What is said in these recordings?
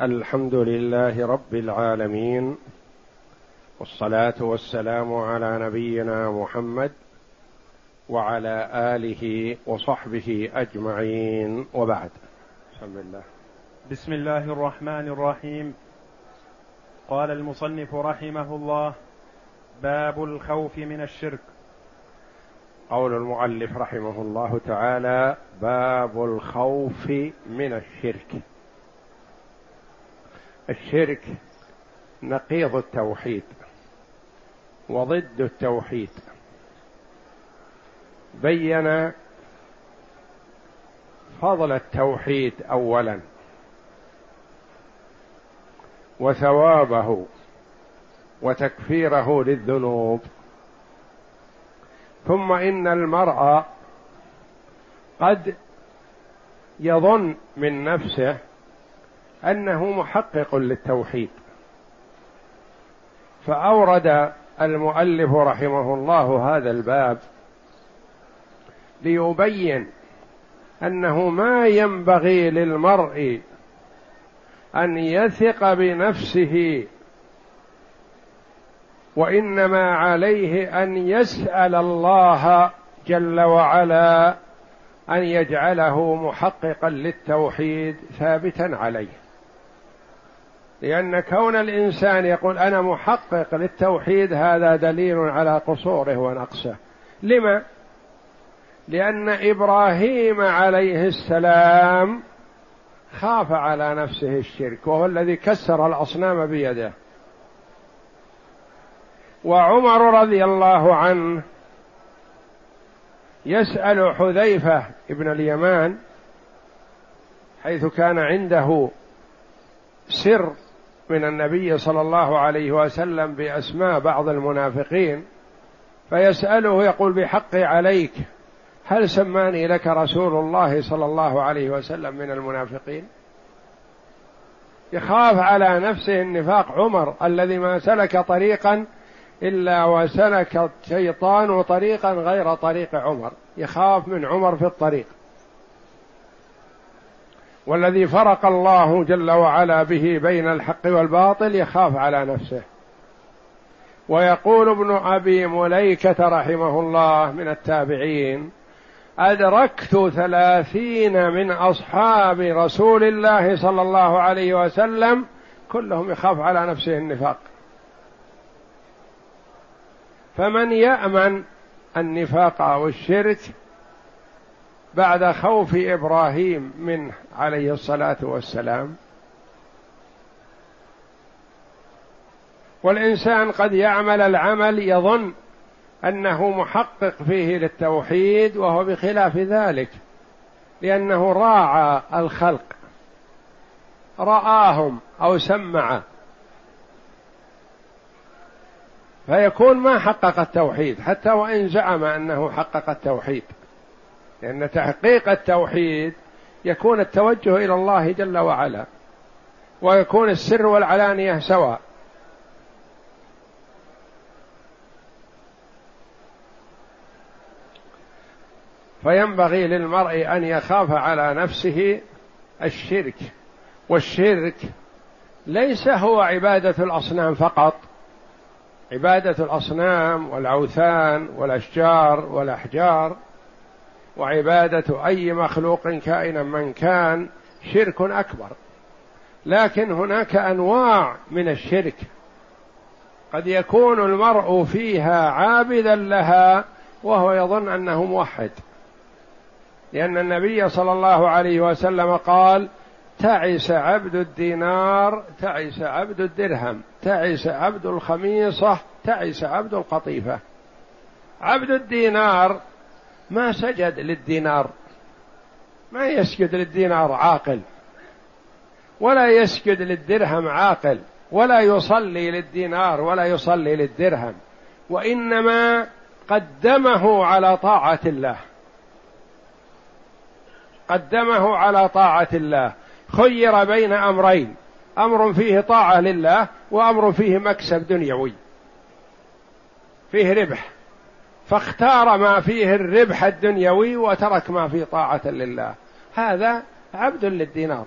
الحمد لله رب العالمين والصلاة والسلام على نبينا محمد وعلى آله وصحبه أجمعين. وبعد بسم الله. بسم الله الرحمن الرحيم. قال المصنف رحمه الله باب الخوف من الشرك. قول المؤلف رحمه الله تعالى باب الخوف من الشرك. الشرك نقيض التوحيد وضد التوحيد. بين فضل التوحيد اولا وثوابه وتكفيره للذنوب ثم إن المرء قد يظن من نفسه أنه محقق للتوحيد. فأورد المؤلف رحمه الله هذا الباب ليبين أنه ما ينبغي للمرء أن يثق بنفسه وإنما عليه أن يسأل الله جل وعلا أن يجعله محققا للتوحيد ثابتا عليه. لأن كون الإنسان يقول أنا محقق للتوحيد هذا دليل على قصوره ونقصه لما؟ لأن إبراهيم عليه السلام خاف على نفسه الشرك وهو الذي كسر الأصنام بيده وعمر رضي الله عنه يسأل حذيفة ابن اليمان حيث كان عنده سر من النبي صلى الله عليه وسلم بأسماء بعض المنافقين فيسأله يقول بحقي عليك هل سماني لك رسول الله صلى الله عليه وسلم من المنافقين؟ يخاف على نفسه النفاق عمر الذي ما سلك طريقا إلا وسلك الشيطان طريقا غير طريق عمر. يخاف من عمر في الطريق. والذي فرق الله جل وعلا به بين الحق والباطل يخاف على نفسه. ويقول ابن أبي مليكة رحمه الله من التابعين أدركت ثلاثين من أصحاب رسول الله صلى الله عليه وسلم كلهم يخاف على نفسه النفاق. فمن يأمن النفاق أو الشرك بعد خوف إبراهيم منه عليه الصلاة والسلام. والإنسان قد يعمل العمل يظن أنه محقق فيه للتوحيد وهو بخلاف ذلك لأنه راعى الخلق رآهم أو سمع. فيكون ما حقق التوحيد حتى وإن زعم أنه حقق التوحيد. لأن تحقيق التوحيد يكون التوجه إلى الله جل وعلا ويكون السر والعلانية سواء. فينبغي للمرء أن يخاف على نفسه الشرك والشرك ليس هو عبادة الأصنام فقط. عبادة الأصنام والأوثان والأشجار والأحجار وعبادة أي مخلوق كائنا من كان شرك أكبر. لكن هناك أنواع من الشرك. قد يكون المرء فيها عابدا لها وهو يظن أنه موحد. لأن النبي صلى الله عليه وسلم قال تعس عبد الدينار تعس عبد الدرهم تعس عبد الخميصة تعس عبد القطيفة. عبد الدينار ما سجد للدينار. ما يسجد للدينار عاقل. ولا يسجد للدرهم عاقل. ولا يصلي للدينار ولا يصلي للدرهم. وإنما قدمه على طاعة الله. قدمه على طاعة الله. خير بين أمرين. أمر فيه طاعة لله وأمر فيه مكسب دنيوي. فيه ربح. فاختار ما فيه الربح الدنيوي وترك ما فيه طاعة لله. هذا عبد للدينار.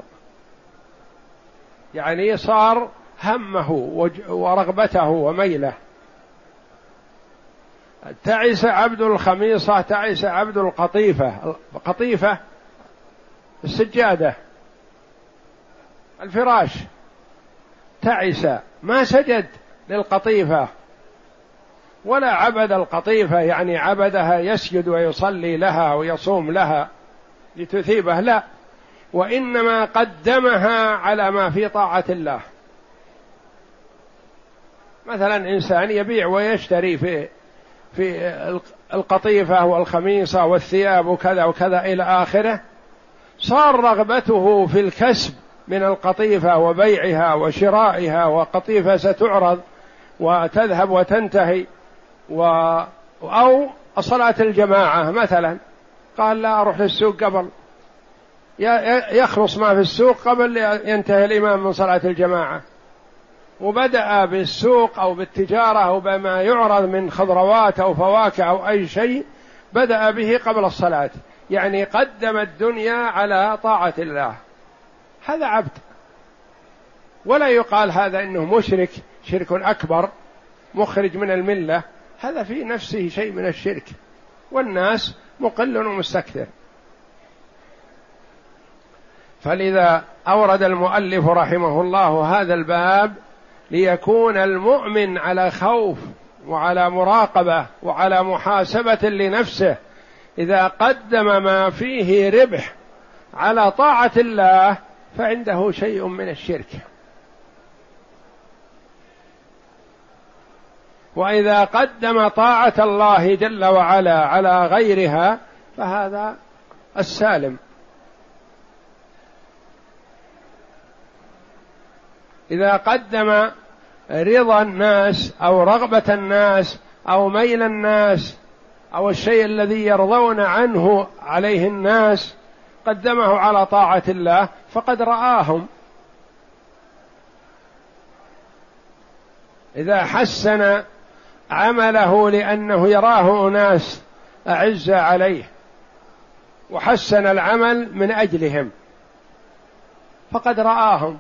يعني صار همه ورغبته وميله. تعس عبد الخميصة تعس عبد القطيفة. القطيفة السجادة. الفراش. تعس. ما سجد للقطيفة. ولا عبد القطيفة يعني عبدها يسجد ويصلي لها ويصوم لها لتثيبه لا. وإنما قدمها على ما في طاعة الله. مثلا إنسان يبيع ويشتري في في القطيفة والخميصة والثياب وكذا وكذا إلى آخره. صار رغبته في الكسب من القطيفة وبيعها وشرائها وقطيفة ستعرض وتذهب وتنتهي. و أو صلاة الجماعة مثلا. قال لا أروح للسوق قبل. يخلص ما في السوق قبل ينتهي الإمام من صلاة الجماعة. وبدأ بالسوق أو بالتجارة أو بما يعرض من خضروات أو فواكه أو أي شيء بدأ به قبل الصلاة. يعني قدم الدنيا على طاعة الله. هذا عبد. ولا يقال هذا إنه مشرك شرك أكبر مخرج من الملة. هذا في نفسه شيء من الشرك. والناس مقل ومستكثر. فلذا أورد المؤلف رحمه الله هذا الباب ليكون المؤمن على خوف وعلى مراقبة وعلى محاسبة لنفسه إذا قدم ما فيه ربح على طاعة الله فعنده شيء من الشرك. وإذا قدم طاعة الله جل وعلا على غيرها فهذا السالم. إذا قدم رضا الناس أو رغبة الناس أو ميل الناس أو الشيء الذي يرضون عنه عليه الناس قدمه على طاعة الله فقد رآهم. إذا حسن عمله لأنه يراه أناس أعز عليه وحسن العمل من أجلهم فقد رآهم.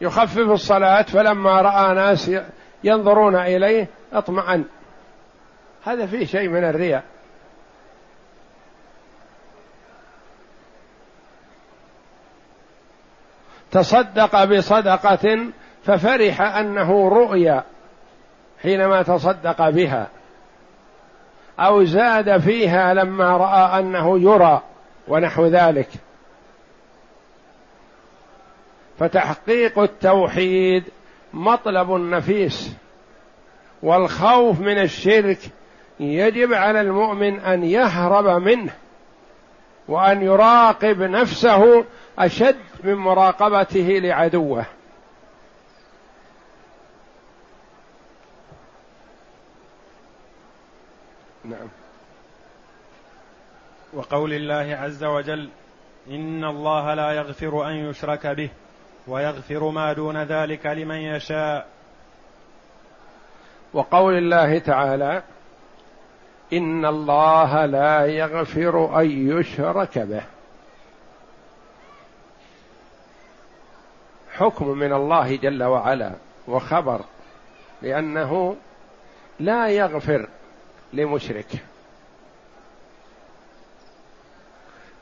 يخفف الصلاة فلما رأى ناس ينظرون إليه اطمأن. هذا فيه شيء من الرياء. تصدق بصدقة ففرح أنه رؤيا حينما تصدق بها أو زاد فيها لما رأى أنه يرى ونحو ذلك. فتحقيق التوحيد مطلب نفيس والخوف من الشرك يجب على المؤمن أن يهرب منه وأن يراقب نفسه أشد من مراقبته لعدوه. نعم. وقول الله عز وجل إن الله لا يغفر أن يشرك به ويغفر ما دون ذلك لمن يشاء. وقول الله تعالى إن الله لا يغفر أن يشرك به. حكم من الله جل وعلا وخبر لأنه لا يغفر لمشرك.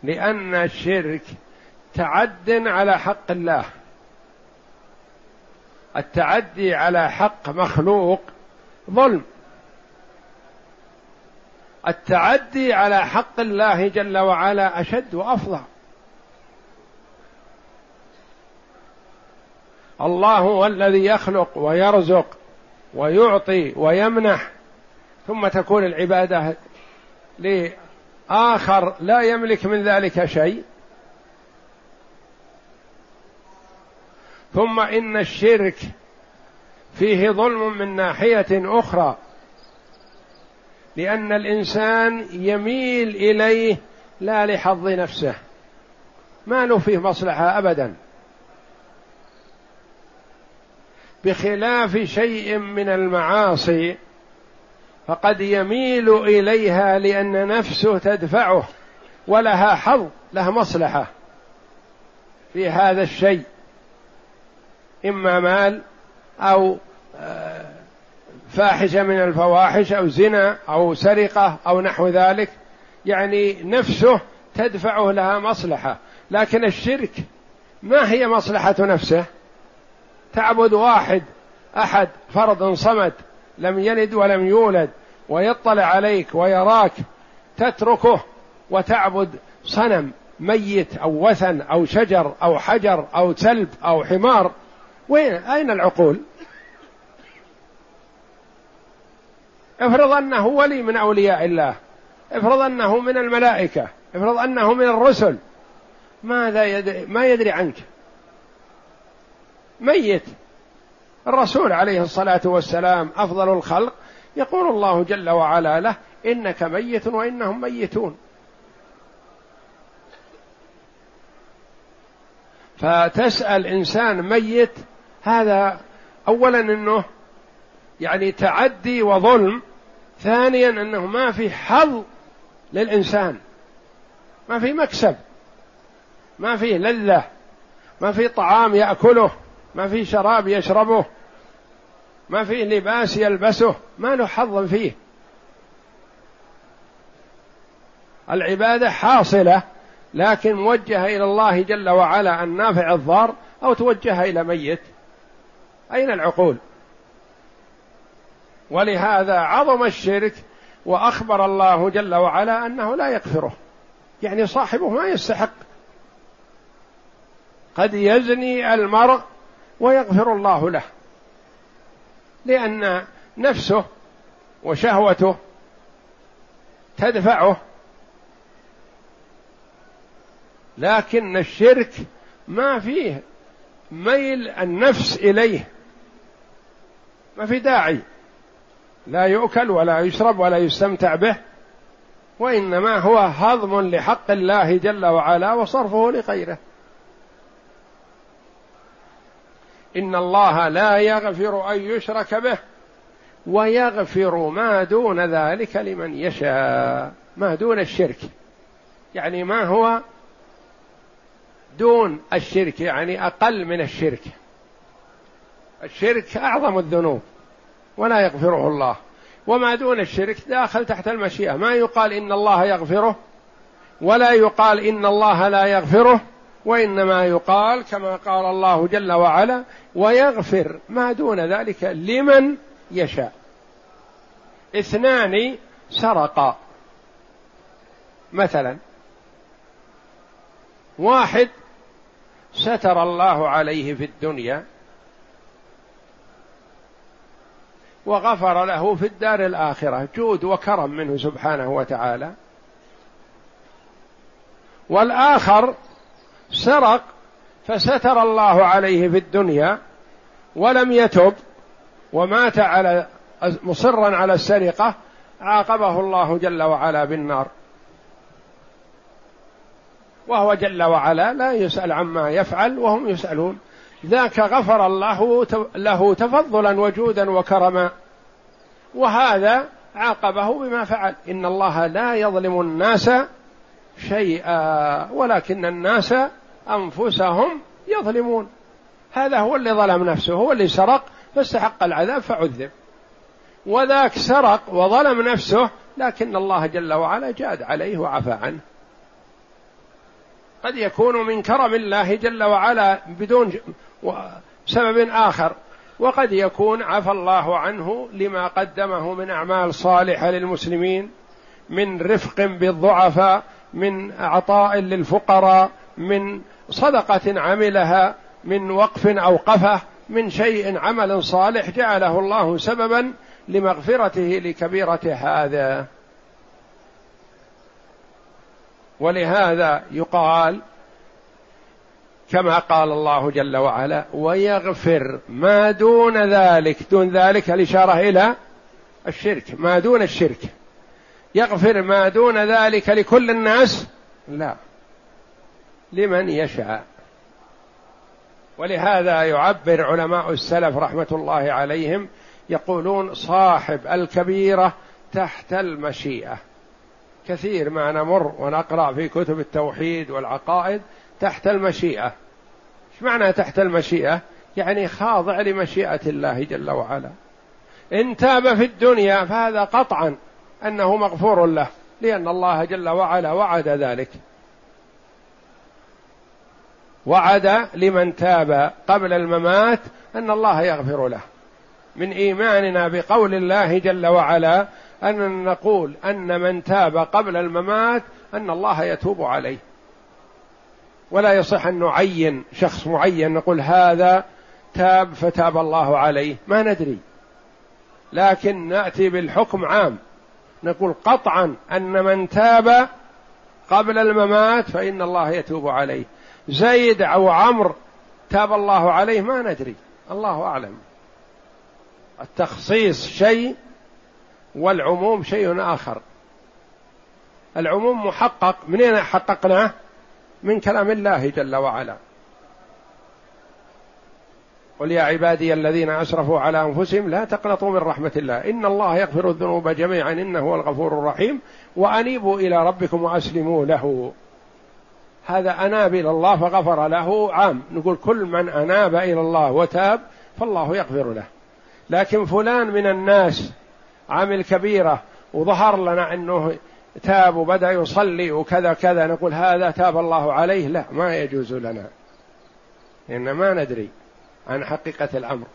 لأن الشرك تعد على حق الله. التعدي على حق مخلوق ظلم. التعدي على حق الله جل وعلا أشد وافظع الله هو الذي يخلق ويرزق ويعطي ويمنح ثم تكون العبادة لآخر لا يملك من ذلك شيء. ثم إن الشرك فيه ظلم من ناحية أخرى لأن الإنسان يميل إليه لا لحظ نفسه ما له فيه مصلحة ابدا. بخلاف شيء من المعاصي فقد يميل إليها لأن نفسه تدفعه ولها حظ لها مصلحة في هذا الشيء. إما مال أو آه، فاحشة من الفواحش أو زنا أو سرقة أو نحو ذلك. يعني نفسه تدفعه لها مصلحة. لكن الشرك ما هي مصلحة نفسه؟ تعبد واحد أحد فرد صمد. لم يلد ولم يولد ويطلع عليك ويراك تتركه وتعبد صنم ميت أو وثن أو شجر أو حجر أو كلب أو حمار. وين؟ أين العقول؟ افرض أنه ولي من أولياء الله افرض أنه من الملائكة افرض أنه من الرسل. ماذا يدري ما يدري عنك؟ ميت. الرسول عليه الصلاة والسلام أفضل الخلق يقول الله جل وعلا له إنك ميت وإنهم ميتون. فتسأل إنسان ميت هذا اولا إنه يعني تعدي وظلم ثانيا إنه ما في حظ للإنسان ما في مكسب ما في لذة ما في طعام يأكله. ما في شراب يشربه ما فيه لباس يلبسه ما له حظ فيه. العبادة حاصلة لكن موجهة إلى الله جل وعلا النافع الضار أو توجه إلى ميت. أين العقول؟ ولهذا عظم الشرك وأخبر الله جل وعلا أنه لا يغفره يعني صاحبه ما يستحق. قد يزني المرء ويغفر الله له. لأن نفسه وشهوته تدفعه. لكن الشرك ما فيه ميل النفس إليه. ما في داعي. لا يؤكل ولا يشرب ولا يستمتع به. وإنما هو هضم لحق الله جل وعلا وصرفه لغيره. إن الله لا يغفر أن يشرك به ويغفر ما دون ذلك لمن يشاء ما دون الشرك. يعني ما هو دون الشرك يعني أقل من الشرك. الشرك أعظم الذنوب ولا يغفره الله. وما دون الشرك داخل تحت المشيئة. ما يقال إن الله يغفره ولا يقال إن الله لا يغفره. وإنما يقال كما قال الله جل وعلا ويغفر ما دون ذلك لمن يشاء. اثنان سرقا. مثلا واحد ستر الله عليه في الدنيا وغفر له في الدار الآخرة جود وكرم منه سبحانه وتعالى. والآخر سرق فستر الله عليه في الدنيا ولم يتب ومات على مصرا على السرقة عاقبه الله جل وعلا بالنار. وهو جل وعلا لا يسأل عما يفعل وهم يسألون. ذاك غفر الله له تفضلا وجودا وكرما. وهذا عاقبه بما فعل. إن الله لا يظلم الناس شيئا ولكن الناس أنفسهم يظلمون. هذا هو اللي ظلم نفسه هو اللي سرق فاستحق العذاب فعذب. وذاك سرق وظلم نفسه لكن الله جل وعلا جاد عليه وعفى عنه. قد يكون من كرم الله جل وعلا بدون سبب آخر. وقد يكون عفى الله عنه لما قدمه من أعمال صالحة للمسلمين من رفق بالضعفاء من عطاء للفقراء من صدقة عملها من وقف أوقفه من شيء عمل صالح جعله الله سببا لمغفرته لكبيرة هذا. ولهذا يقال كما قال الله جل وعلا ويغفر ما دون ذلك. دون ذلك الإشارة إلى الشرك ما دون الشرك. يغفر ما دون ذلك لكل الناس؟ لا. لمن يشاء. ولهذا يعبر علماء السلف رحمة الله عليهم يقولون صاحب الكبيرة تحت المشيئة. كثير ما نمر ونقرأ في كتب التوحيد والعقائد تحت المشيئة. معنى تحت المشيئة؟ يعني خاضع لمشيئة الله جل وعلا. إن تاب في الدنيا فهذا قطعا أنه مغفور له لأن الله جل وعلا وعد ذلك. وعد لمن تاب قبل الممات أن الله يغفر له. من إيماننا بقول الله جل وعلا أن نقول أن من تاب قبل الممات أن الله يتوب عليه. ولا يصح أن نعين شخص معين نقول هذا تاب فتاب الله عليه. ما ندري. لكن نأتي بالحكم عام. نقول قطعا أن من تاب قبل الممات فإن الله يتوب عليه. زيد أو عمرو تاب الله عليه ما ندري. الله أعلم. التخصيص شيء والعموم شيء آخر. العموم محقق. منين حققناه؟ من كلام الله جل وعلا. قل يا عبادي الذين أسرفوا على أنفسهم لا تقنطوا من رحمة الله. إن الله يغفر الذنوب جميعا إنه هو الغفور الرحيم. وأنيبوا إلى ربكم وأسلموا له. هذا أناب إلى الله فغفر له عام. نقول كل من أناب إلى الله وتاب فالله يغفر له. لكن فلان من الناس عمل كبيرة وظهر لنا إنه تاب وبدأ يصلي وكذا كذا نقول هذا تاب الله عليه لا ما يجوز لنا. لأن ما ندري عن حقيقة الأمر.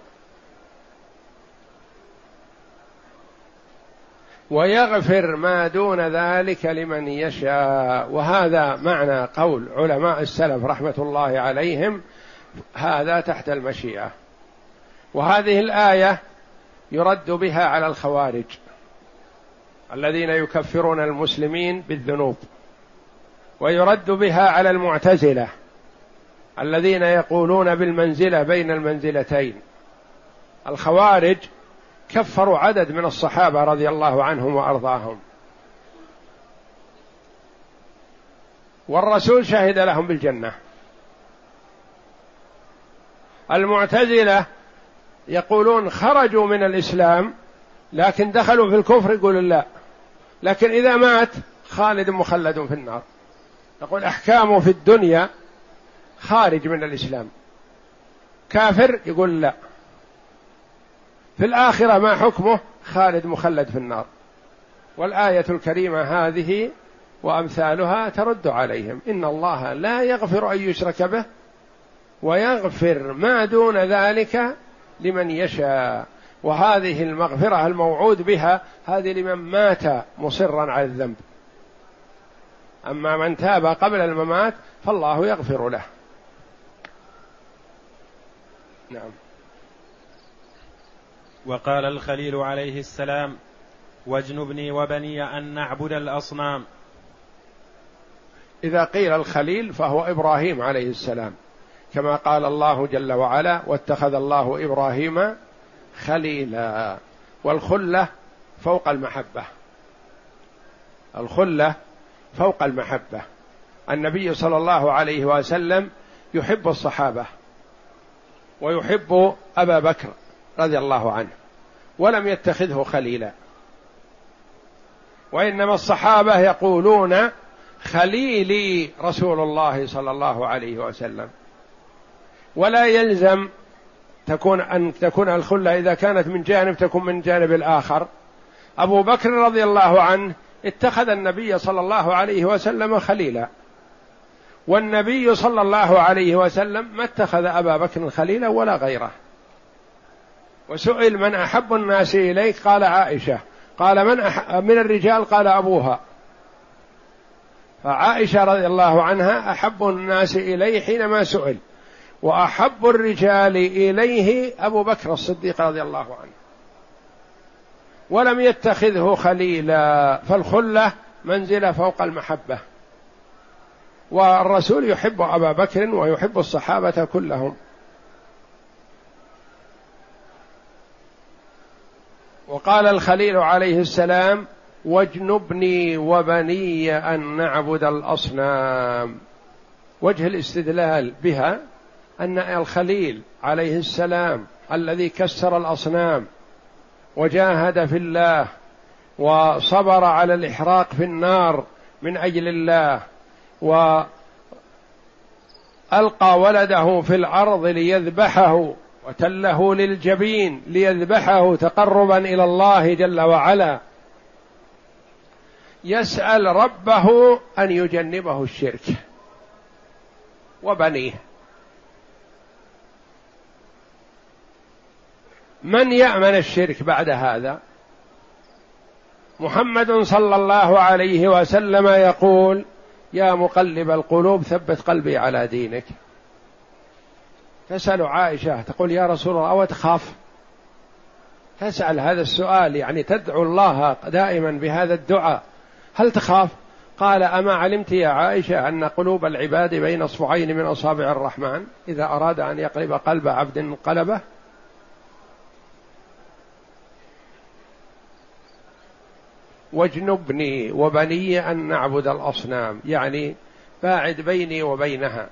ويغفر ما دون ذلك لمن يشاء. وهذا معنى قول علماء السلف رحمة الله عليهم هذا تحت المشيئة. وهذه الآية يرد بها على الخوارج الذين يكفرون المسلمين بالذنوب ويرد بها على المعتزلة الذين يقولون بالمنزلة بين المنزلتين. الخوارج كفروا عدد من الصحابة رضي الله عنهم وأرضاهم. والرسول شهد لهم بالجنة. المعتزلة يقولون خرجوا من الإسلام لكن دخلوا في الكفر يقول لا. لكن إذا مات خالد مخلد في النار. نقول أحكامه في الدنيا خارج من الإسلام. كافر يقول لا. في الآخرة ما حكمه؟ خالد مخلد في النار. والآية الكريمة هذه وأمثالها ترد عليهم. إن الله لا يغفر أن يشرك به ويغفر ما دون ذلك لمن يشاء. وهذه المغفرة الموعود بها هذه لمن مات مصرا على الذنب. أما من تاب قبل الممات فالله يغفر له. نعم. وقال الخليل عليه السلام واجنبني وبني أن نعبد الأصنام. إذا قيل الخليل فهو إبراهيم عليه السلام كما قال الله جل وعلا واتخذ الله إبراهيم خليلا والخلة فوق المحبة. الخلة فوق المحبة. النبي صلى الله عليه وسلم يحب الصحابة ويحب أبا بكر. رضي الله عنه ولم يتخذه خليلا. وإنما الصحابة يقولون خليلي رسول الله صلى الله عليه وسلم. ولا يلزم تكون أن تكون الخلة إذا كانت من جانب تكون من جانب الآخر. أبو بكر رضي الله عنه اتخذ النبي صلى الله عليه وسلم خليلا. والنبي صلى الله عليه وسلم ما اتخذ أبا بكر خليلا ولا غيره. وسئل من أحب الناس إليك؟ قال عائشة. قال من أح... من الرجال؟ قال أبوها. فعائشة رضي الله عنها أحب الناس اليه حينما سئل. وأحب الرجال إليه أبو بكر الصديق رضي الله عنه. ولم يتخذه خليلا. فالخلة منزله فوق المحبة. والرسول يحب أبا بكر ويحب الصحابة كلهم. وقال الخليل عليه السلام واجنبني وبني أن نعبد الأصنام. وجه الاستدلال بها أن الخليل عليه السلام الذي كسر الأصنام وجاهد في الله وصبر على الإحراق في النار من أجل الله القى ولده في الأرض ليذبحه وتله للجبين ليذبحه تقربا إلى الله جل وعلا. يسأل ربه أن يجنبه الشرك وبنيه. من يأمن الشرك بعد هذا؟ محمد صلى الله عليه وسلم يقول يا مقلب القلوب ثبت قلبي على دينك. تسأل عائشة تقول يا رسول الله أو تخاف؟ تسأل هذا السؤال يعني تدعو الله دائما بهذا الدعاء. هل تخاف؟ قال أما علمت يا عائشة أن قلوب العباد بين أصبعين من أصابع الرحمن؟ إذا أراد أن يقلب قلب عبد قلبه. واجنبني وبني أن نعبد الأصنام يعني باعد بيني وبينها.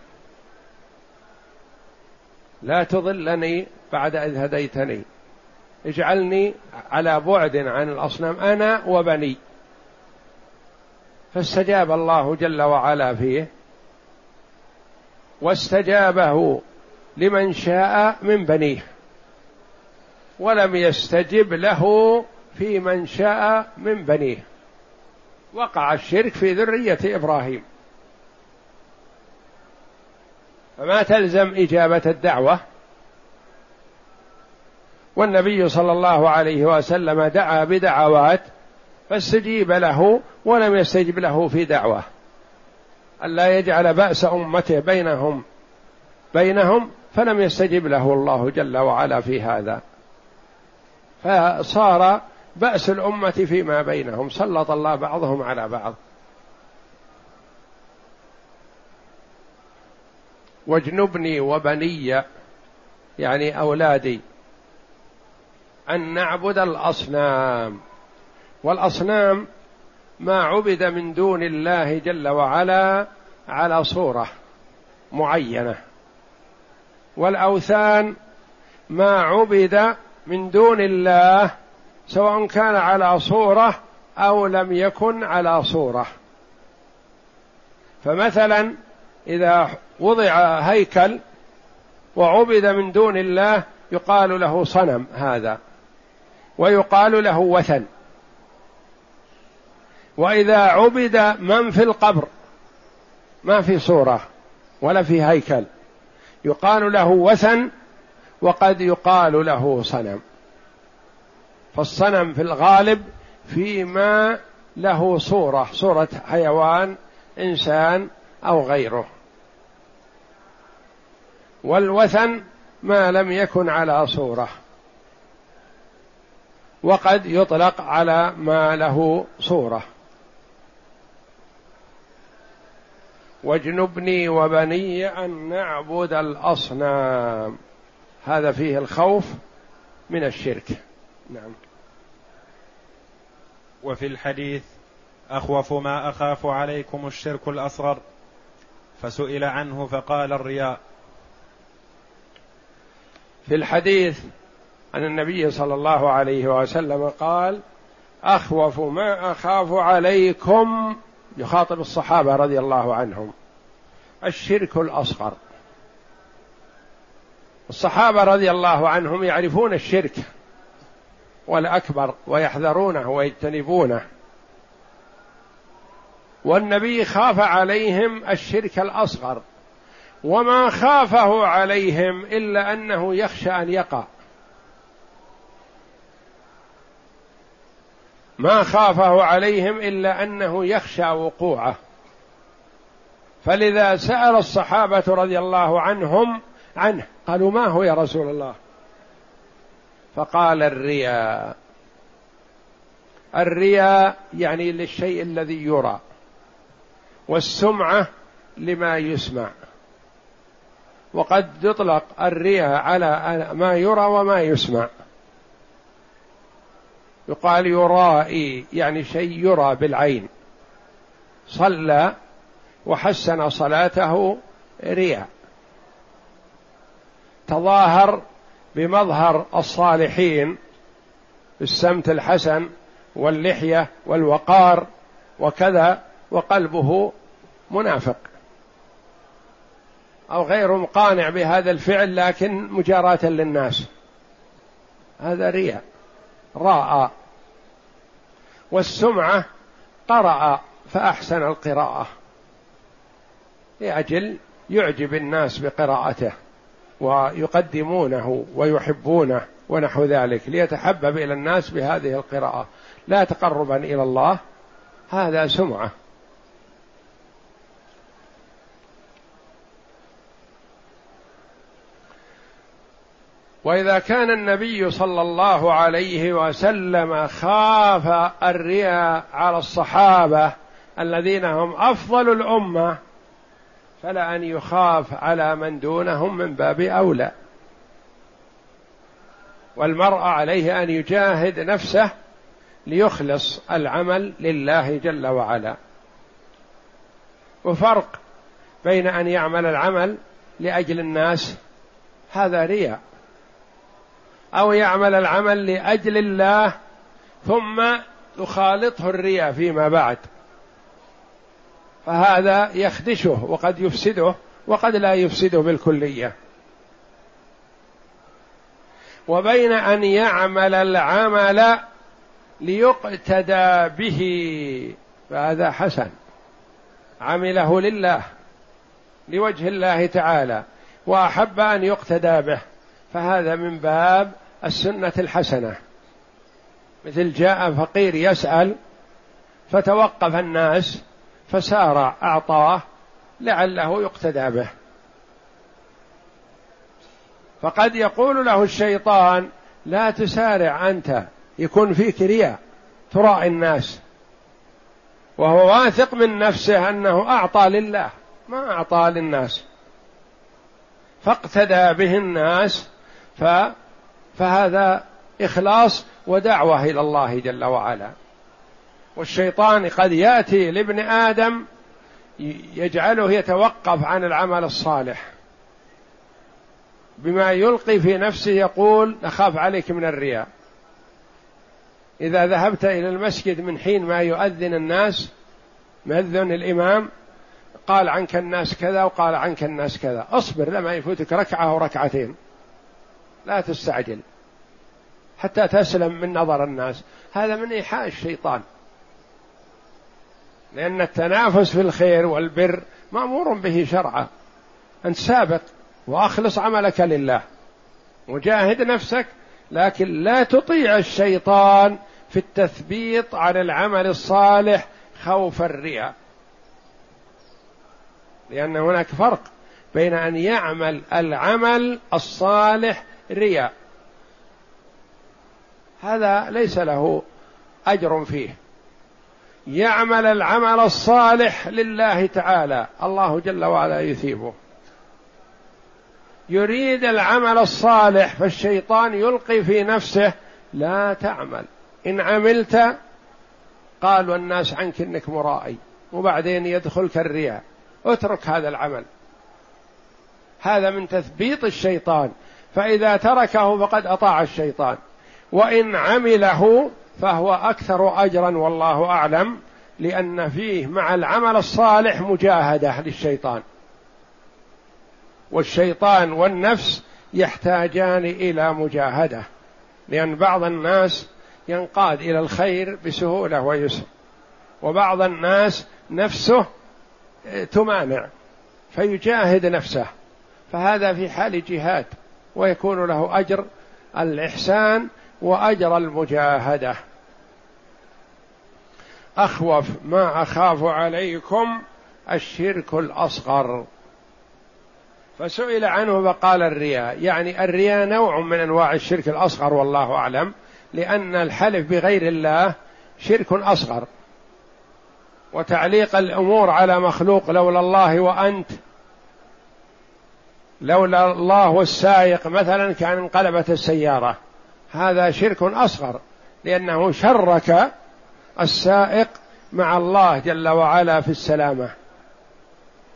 لا تضلني بعد إذ هديتني. اجعلني على بعد عن الأصنام أنا وبني. فاستجاب الله جل وعلا فيه. واستجابه لمن شاء من بنيه. ولم يستجب له في من شاء من بنيه. وقع الشرك في ذرية إبراهيم. فما تلزم إجابة الدعوة. والنبي صلى الله عليه وسلم دعا بدعوات فاستجيب له ولم يستجب له في دعوة. ألا يجعل بأس أمته بينهم بينهم فلم يستجب له الله جل وعلا في هذا. فصار بأس الأمة فيما بينهم سلط الله بعضهم على بعض. واجنبني وبني يعني أولادي أن نعبد الأصنام. والأصنام ما عبد من دون الله جل وعلا على صورة معينة. والأوثان ما عبد من دون الله سواء كان على صورة أو لم يكن على صورة. فمثلا إذا وضع هيكل وعبد من دون الله يقال له صنم هذا ويقال له وثن. وإذا عبد من في القبر ما في صورة ولا في هيكل يقال له وثن وقد يقال له صنم. فالصنم في الغالب فيما له صورة صورة حيوان إنسان أو غيره. والوثن ما لم يكن على صورة. وقد يطلق على ما له صورة. واجنبني وبني أن نعبد الأصنام. هذا فيه الخوف من الشرك. نعم. وفي الحديث أخوف ما أخاف عليكم الشرك الأصغر. فسئل عنه فقال الرياء. في الحديث عن النبي صلى الله عليه وسلم قال أخوف ما أخاف عليكم يخاطب الصحابة رضي الله عنهم الشرك الأصغر. الصحابة رضي الله عنهم يعرفون الشرك والأكبر ويحذرونه ويجتنبونه. والنبي خاف عليهم الشرك الأصغر. وما خافه عليهم إلا أنه يخشى أن يقع. ما خافه عليهم إلا أنه يخشى وقوعه. فلذا سأل الصحابة رضي الله عنهم عنه قالوا ما هو يا رسول الله؟ فقال الرياء. الرياء يعني للشيء الذي يرى والسمعة لما يسمع. وقد يطلق الرياء على ما يرى وما يسمع. يقال يرائي يعني شيء يرى بالعين. صلى وحسن صلاته رياء تظاهر بمظهر الصالحين بالسمت الحسن واللحية والوقار وكذا وقلبه منافق. أو غير مقانع بهذا الفعل لكن مجاراة للناس. هذا رياء. راى والسمعة قرأ فأحسن القراءة. لأجل يعجب الناس بقراءته ويقدمونه ويحبونه ونحو ذلك ليتحبب إلى الناس بهذه القراءة. لا تقربا إلى الله هذا سمعة. وإذا كان النبي صلى الله عليه وسلم خاف الرياء على الصحابة الذين هم أفضل الأمة فلان يخاف على من دونهم من باب أولى. والمرء عليه أن يجاهد نفسه ليخلص العمل لله جل وعلا. وفرق بين أن يعمل العمل لأجل الناس هذا رياء. أو يعمل العمل لأجل الله ثم يخالطه الرياء فيما بعد. فهذا يخدشه وقد يفسده وقد لا يفسده بالكلية. وبين أن يعمل العمل ليقتدى به فهذا حسن. عمله لله لوجه الله تعالى وأحب أن يقتدى به. فهذا من باب السنة الحسنة. مثل جاء فقير يسأل فتوقف الناس فسار أعطاه لعله يقتدى به. فقد يقول له الشيطان لا تسارع أنت يكون فيك رياء تراعي الناس. وهو واثق من نفسه أنه أعطى لله ما أعطى للناس. فاقتدى به الناس ف فهذا إخلاص ودعوة إلى الله جل وعلا. والشيطان قد يأتي لابن آدم يجعله يتوقف عن العمل الصالح. بما يلقي في نفسه يقول نخاف عليك من الرياء. إذا ذهبت إلى المسجد من حين ما يؤذن الناس مؤذن الإمام قال عنك الناس كذا وقال عنك الناس كذا. أصبر لما يفوتك ركعة أو ركعتين. لا تستعجل. حتى تسلم من نظر الناس. هذا من إيحاء الشيطان. لأن التنافس في الخير والبر مأمور به شرعا أنت سابق وأخلص عملك لله. وجاهد نفسك لكن لا تطيع الشيطان في التثبيط عن العمل الصالح خوف الرياء. لأن هناك فرق بين أن يعمل العمل الصالح رياء هذا ليس له أجر فيه. يعمل العمل الصالح لله تعالى. الله جل وعلا يثيبه. يريد العمل الصالح فالشيطان يلقي في نفسه لا تعمل. إن عملت قالوا الناس عنك إنك مرائي. وبعدين يدخلك الرياء. اترك هذا العمل. هذا من تثبيط الشيطان. فإذا تركه فقد أطاع الشيطان. وإن عمله فهو أكثر أجرا والله أعلم لأن فيه مع العمل الصالح مجاهدة للشيطان. والشيطان والنفس يحتاجان إلى مجاهدة لأن بعض الناس ينقاد إلى الخير بسهولة ويسر وبعض الناس نفسه تمانع فيجاهد نفسه. فهذا في حال جهاد. ويكون له أجر الإحسان وأجر المجاهدة. أخوف ما أخاف عليكم الشرك الأصغر. فسئل عنه فقال الرياء. يعني الرياء نوع من أنواع الشرك الأصغر والله أعلم لأن الحلف بغير الله شرك أصغر. وتعليق الأمور على مخلوق لولا الله وأنت لولا الله والسائق مثلا كان انقلبت السيارة. هذا شرك أصغر لأنه شرك السائق مع الله جل وعلا في السلامة.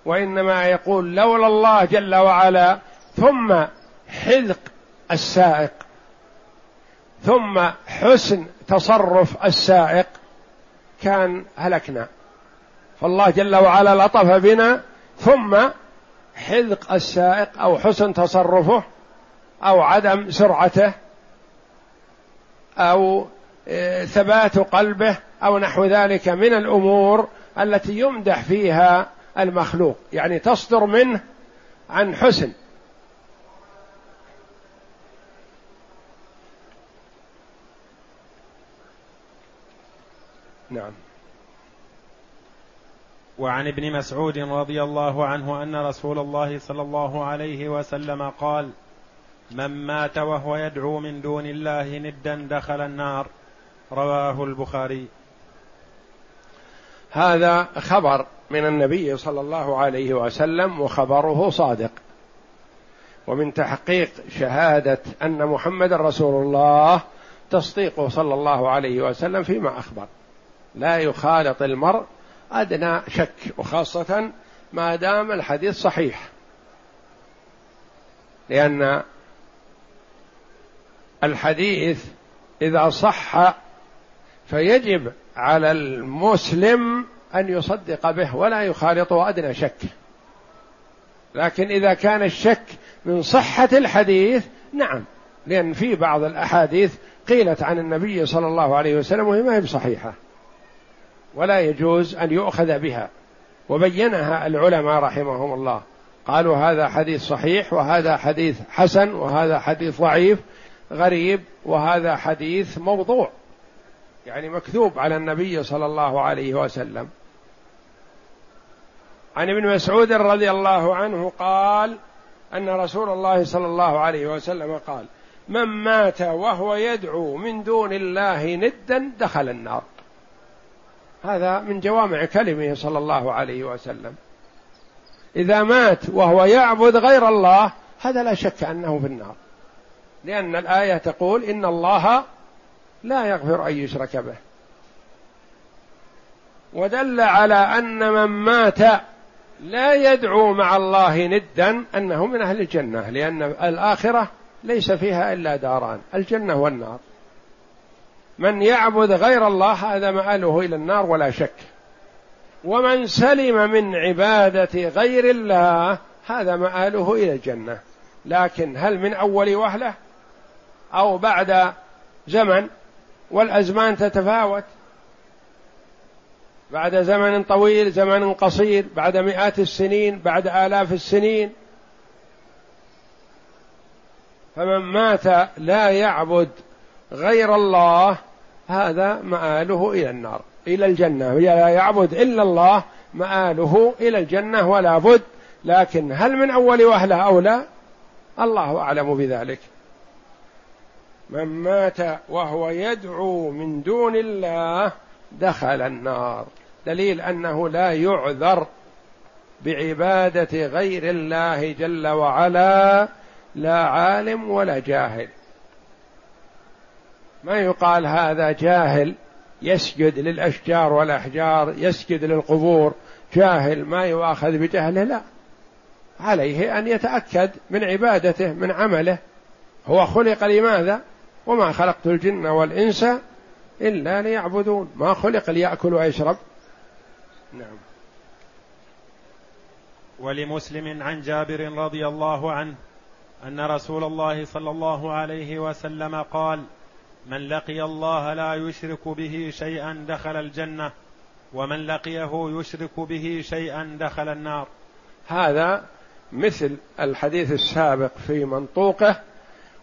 وإنما يقول لولا الله جل وعلا ثم حذق السائق ثم حسن تصرف السائق كان هلكنا. فالله جل وعلا لطف بنا ثم حذق السائق أو حسن تصرفه أو عدم سرعته أو آه، ثبات قلبه أو نحو ذلك من الأمور التي يمدح فيها المخلوق. يعني تصدر منه عن حسن. نعم. وعن ابن مسعود رضي الله عنه أن رسول الله صلى الله عليه وسلم قال من مات وهو يدعو من دون الله ندا دخل النار. رواه البخاري. هذا خبر من النبي صلى الله عليه وسلم وخبره صادق. ومن تحقيق شهادة أن محمد رسول الله تصديقه صلى الله عليه وسلم فيما أخبر. لا يخالط المرء أدنى شك. وخاصة ما دام الحديث صحيح. لأن الحديث إذا صح فيجب على المسلم أن يصدق به ولا يخالطه أدنى شك. لكن إذا كان الشك من صحة الحديث نعم. لأن في بعض الأحاديث قيلت عن النبي صلى الله عليه وسلم وهي ما هي بصحيحة. ولا يجوز أن يؤخذ بها. وبينها العلماء رحمهم الله. قالوا هذا حديث صحيح وهذا حديث حسن وهذا حديث ضعيف غريب وهذا حديث موضوع. يعني مكذوب على النبي صلى الله عليه وسلم. عن ابن مسعود رضي الله عنه قال أن رسول الله صلى الله عليه وسلم قال من مات وهو يدعو من دون الله ندا دخل النار. هذا من جوامع كلمه صلى الله عليه وسلم. إذا مات وهو يعبد غير الله هذا لا شك أنه في النار. لأن الآية تقول إن الله لا يغفر أن يشرك به. ودل على أن من مات لا يدعو مع الله ندا أنه من أهل الجنة لأن الآخرة ليس فيها إلا داران الجنة والنار. من يعبد غير الله هذا مآله إلى النار ولا شك. ومن سلم من عبادة غير الله هذا مآله إلى الجنة. لكن هل من أول وهلة؟ أو بعد زمن والأزمان تتفاوت؟ بعد زمن طويل زمن قصير بعد مئات السنين بعد آلاف السنين. فمن مات لا يعبد غير الله هذا مآله إلى النار إلى الجنة. لا يعبد إلا الله مآله إلى الجنة ولا بد. لكن هل من أول وهلة أو لا؟ الله أعلم بذلك. من مات وهو يدعو من دون الله دخل النار. دليل أنه لا يعذر بعبادة غير الله جل وعلا لا عالم ولا جاهل. ما يقال هذا جاهل يسجد للأشجار والأحجار يسجد للقبور جاهل ما يؤاخذ بجهله لا. عليه أن يتأكد من عبادته من عمله. هو خلق لماذا؟ وما خلقت الجن والإنس إلا ليعبدون. ما خلق ليأكل ويشرب. نعم. ولمسلم عن جابر رضي الله عنه أن رسول الله صلى الله عليه وسلم قال من لقي الله لا يشرك به شيئا دخل الجنة ومن لقيه يشرك به شيئا دخل النار. هذا مثل الحديث السابق في منطوقه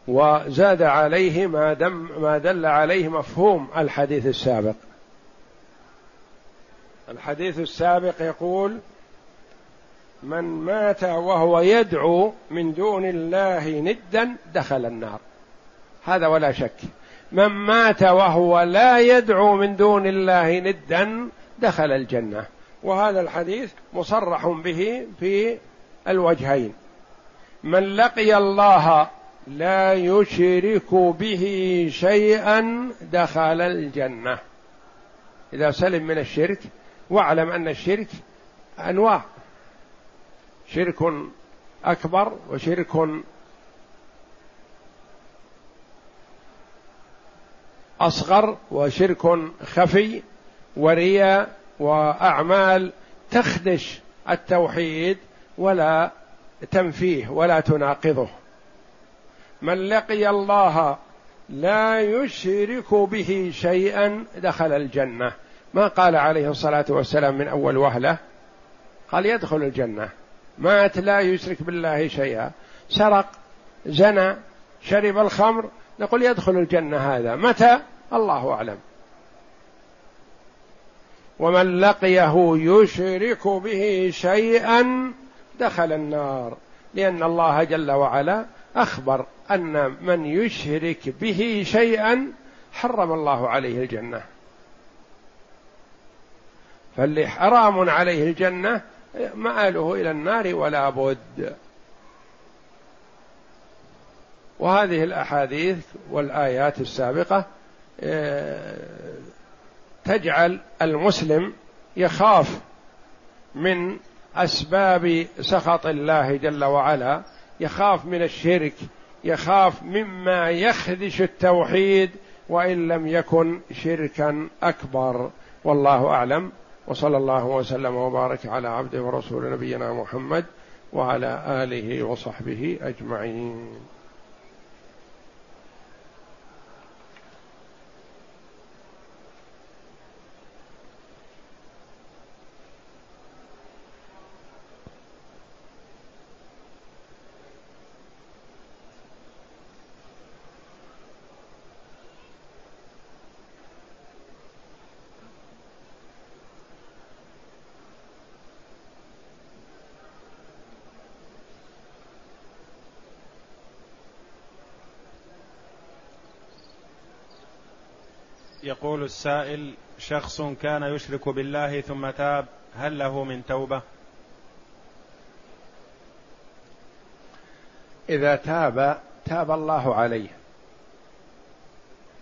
وزاد عليه ما دم ما دل عليه مفهوم الحديث السابق. الحديث السابق يقول من مات وهو يدعو من دون الله ندا دخل النار. هذا ولا شك. من مات وهو لا يدعو من دون الله ندا دخل الجنة. وهذا الحديث مصرح به في الوجهين. من لقي الله لا يشرك به شيئا دخل الجنة. إذا سلم من الشرك واعلم أن الشرك أنواع. شرك أكبر وشرك أصغر وشرك خفي ورياء وأعمال تخدش التوحيد ولا تنفيه ولا تناقضه. من لقي الله لا يشرك به شيئا دخل الجنة. ما قال عليه الصلاة والسلام من أول وهلة؟ قال يدخل الجنة. مات لا يشرك بالله شيئا. سرق زنى شرب الخمر نقول يدخل الجنة هذا. متى؟ الله أعلم. ومن لقيه يشرك به شيئا دخل النار. لأن الله جل وعلا أخبر أن من يشرك به شيئا حرم الله عليه الجنة. فاللي حرام عليه الجنة مآله إلى النار ولا بد. وهذه الأحاديث والآيات السابقة آه، تجعل المسلم يخاف من أسباب سخط الله جل وعلا يخاف من الشرك يخاف مما يخدش التوحيد وإن لم يكن شركا أكبر. والله أعلم. وصلى الله وسلم وبارك على عبده ورسول نبينا محمد وعلى آله وصحبه أجمعين. يقول السائل شخص كان يشرك بالله ثم تاب هل له من توبة؟ إذا تاب تاب الله عليه.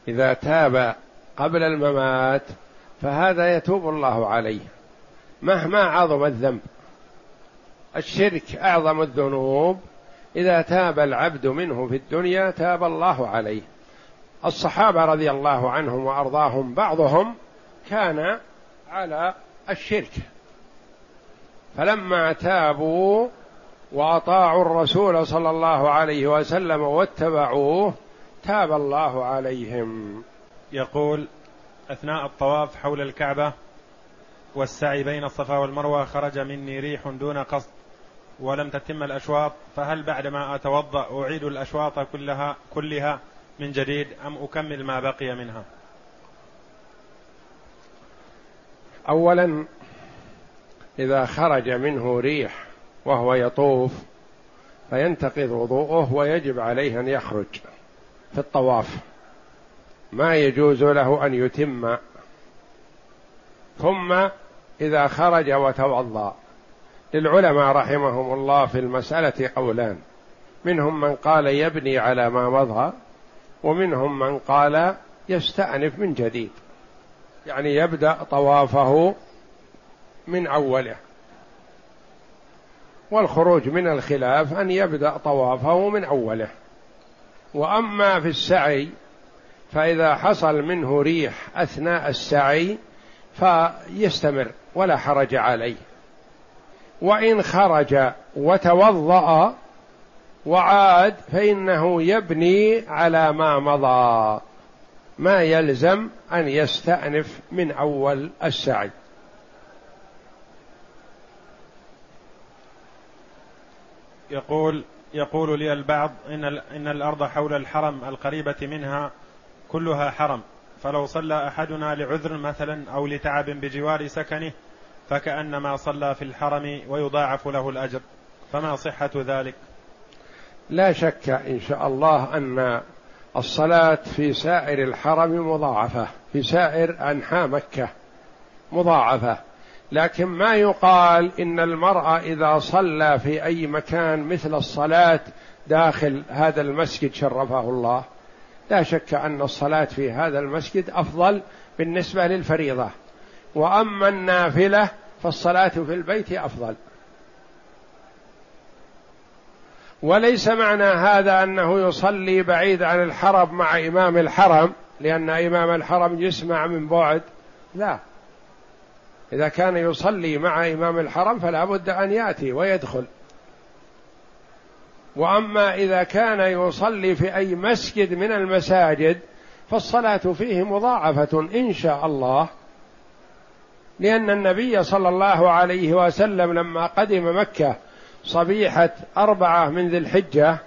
إذا تاب قبل الممات فهذا يتوب الله عليه. مهما عظم الذنب. الشرك أعظم الذنوب. إذا تاب العبد منه في الدنيا تاب الله عليه. الصحابة رضي الله عنهم وأرضاهم بعضهم كان على الشرك. فلما تابوا وأطاعوا الرسول صلى الله عليه وسلم واتبعوه تاب الله عليهم. يقول أثناء الطواف حول الكعبة والسعي بين الصفا والمروة خرج مني ريح دون قصد ولم تتم الأشواط فهل بعدما أتوضأ أعيد الأشواط كلها كلها من جديد أم أكمل ما بقي منها؟ أولا إذا خرج منه ريح وهو يطوف فينتقض وضوءه ويجب عليه أن يخرج في الطواف. ما يجوز له أن يتم. ثم إذا خرج وتوضأ. للعلماء رحمهم الله في المسألة قولان. منهم من قال يبني على ما مضى ومنهم من قال يستأنف من جديد. يعني يبدأ طوافه من أوله. والخروج من الخلاف أن يبدأ طوافه من أوله. وأما في السعي فإذا حصل منه ريح أثناء السعي فيستمر ولا حرج عليه. وإن خرج وتوضأ وعاد فإنه يبني على ما مضى. ما يلزم أن يستأنف من أول السعي. يقول يقول لي البعض إن إن الأرض حول الحرم القريبة منها كلها حرم. فلو صلى أحدنا لعذر مثلا أو لتعب بجوار سكنه فكأنما صلى في الحرم ويضاعف له الأجر. فما صحة ذلك؟ لا شك إن شاء الله أن الصلاة في سائر الحرم مضاعفة في سائر أنحاء مكة مضاعفة. لكن ما يقال إن المرأة إذا صلى في أي مكان مثل الصلاة داخل هذا المسجد شرفه الله. لا شك أن الصلاة في هذا المسجد أفضل بالنسبة للفريضة. وأما النافلة فالصلاة في البيت أفضل. وليس معنى هذا أنه يصلي بعيد عن الحرم مع إمام الحرم لأن إمام الحرم يسمع من بعد. لا. إذا كان يصلي مع إمام الحرم فلا بد أن يأتي ويدخل. وأما إذا كان يصلي في أي مسجد من المساجد فالصلاة فيه مضاعفة إن شاء الله لأن النبي صلى الله عليه وسلم لما قدم مكة صبيحة أربعة من ذي الحجة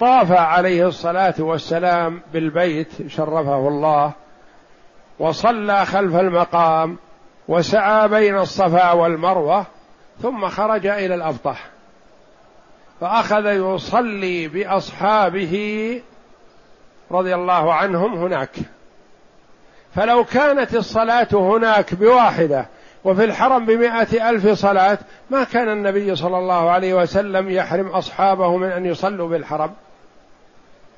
طاف عليه الصلاة والسلام بالبيت شرفه الله وصلى خلف المقام وسعى بين الصفا والمروة ثم خرج إلى الأبطح. فأخذ يصلي بأصحابه رضي الله عنهم هناك. فلو كانت الصلاة هناك بواحدة وفي الحرم بمائة ألف صلاة ما كان النبي صلى الله عليه وسلم يحرم أصحابه من أن يصلوا بالحرم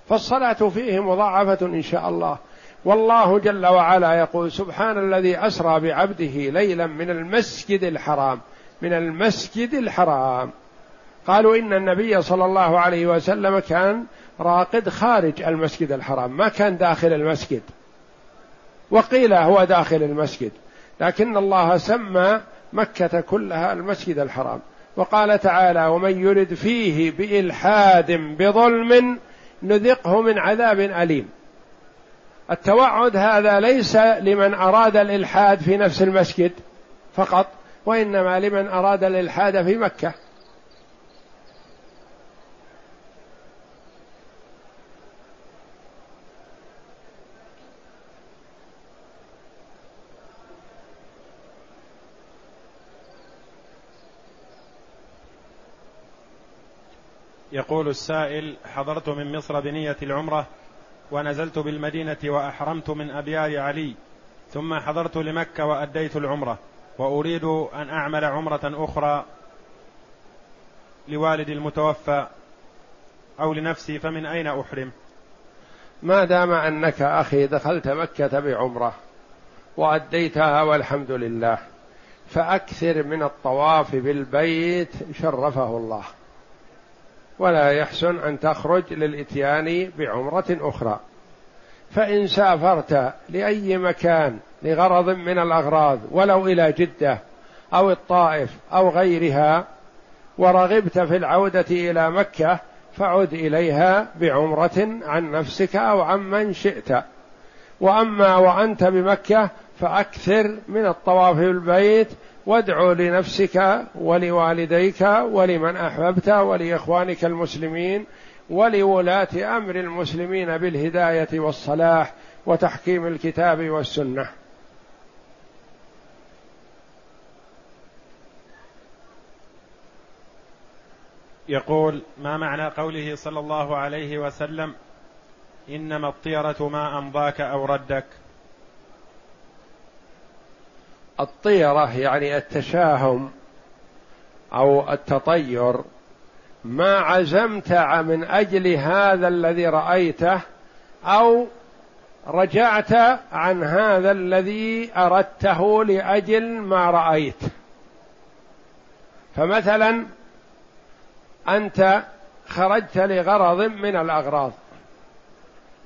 فالصلاة فيه مضاعفة إن شاء الله. والله جل وعلا يقول سبحان الذي أسرى بعبده ليلا من المسجد الحرام من المسجد الحرام. قالوا إن النبي صلى الله عليه وسلم كان راقد خارج المسجد الحرام ما كان داخل المسجد. وقيل هو داخل المسجد. لكن الله سمى مكة كلها المسجد الحرام. وقال تعالى ومن يرد فيه بإلحاد بظلم نذقه من عذاب أليم. التوعد هذا ليس لمن أراد الإلحاد في نفس المسجد فقط وإنما لمن أراد الإلحاد في مكة. يقول السائل حضرت من مصر بنية العمرة ونزلت بالمدينة وأحرمت من أبيار علي ثم حضرت لمكة وأديت العمرة وأريد أن أعمل عمرة أخرى لوالدي المتوفى أو لنفسي فمن أين أحرم؟ ما دام أنك أخي دخلت مكة بعمرة وأديتها والحمد لله فأكثر من الطواف بالبيت شرفه الله. ولا يحسن أن تخرج للإتيان بعمرة أخرى. فإن سافرت لأي مكان لغرض من الأغراض ولو إلى جدة أو الطائف أو غيرها ورغبت في العودة إلى مكة فعد إليها بعمرة عن نفسك أو عمن شئت. وأما وأنت بمكة فأكثر من الطواف بالبيت وادعو لنفسك ولوالديك ولمن أحببت ولإخوانك المسلمين ولولاة أمر المسلمين بالهداية والصلاح وتحكيم الكتاب والسنة. يقول ما معنى قوله صلى الله عليه وسلم؟ إنما الطيرة ما امضاك أو ردك. الطيرة يعني التشاهم أو التطير. ما عزمت من أجل هذا الذي رأيته أو رجعت عن هذا الذي أردته لأجل ما رأيت. فمثلا أنت خرجت لغرض من الأغراض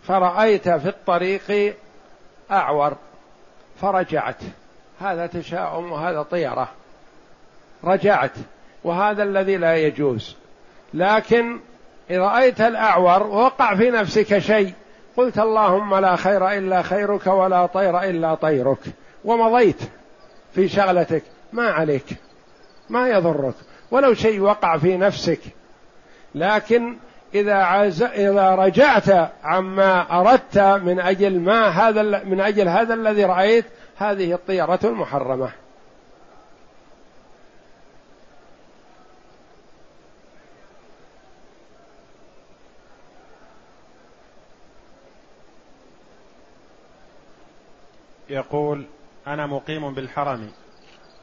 فرأيت في الطريق أعور فرجعت. هذا تشاؤم وهذا طيرة. رجعت. وهذا الذي لا يجوز. لكن إذا رأيت الأعور وقع في نفسك شيء قلت اللهم لا خير إلا خيرك ولا طير إلا طيرك. ومضيت في شغلتك. ما عليك. ما يضرك. ولو شيء وقع في نفسك. لكن إذا عز... إذا رجعت عما أردت من أجل ما هذا من أجل هذا الذي رأيت هذه الطيرة المحرمة. يقول أنا مقيم بالحرم.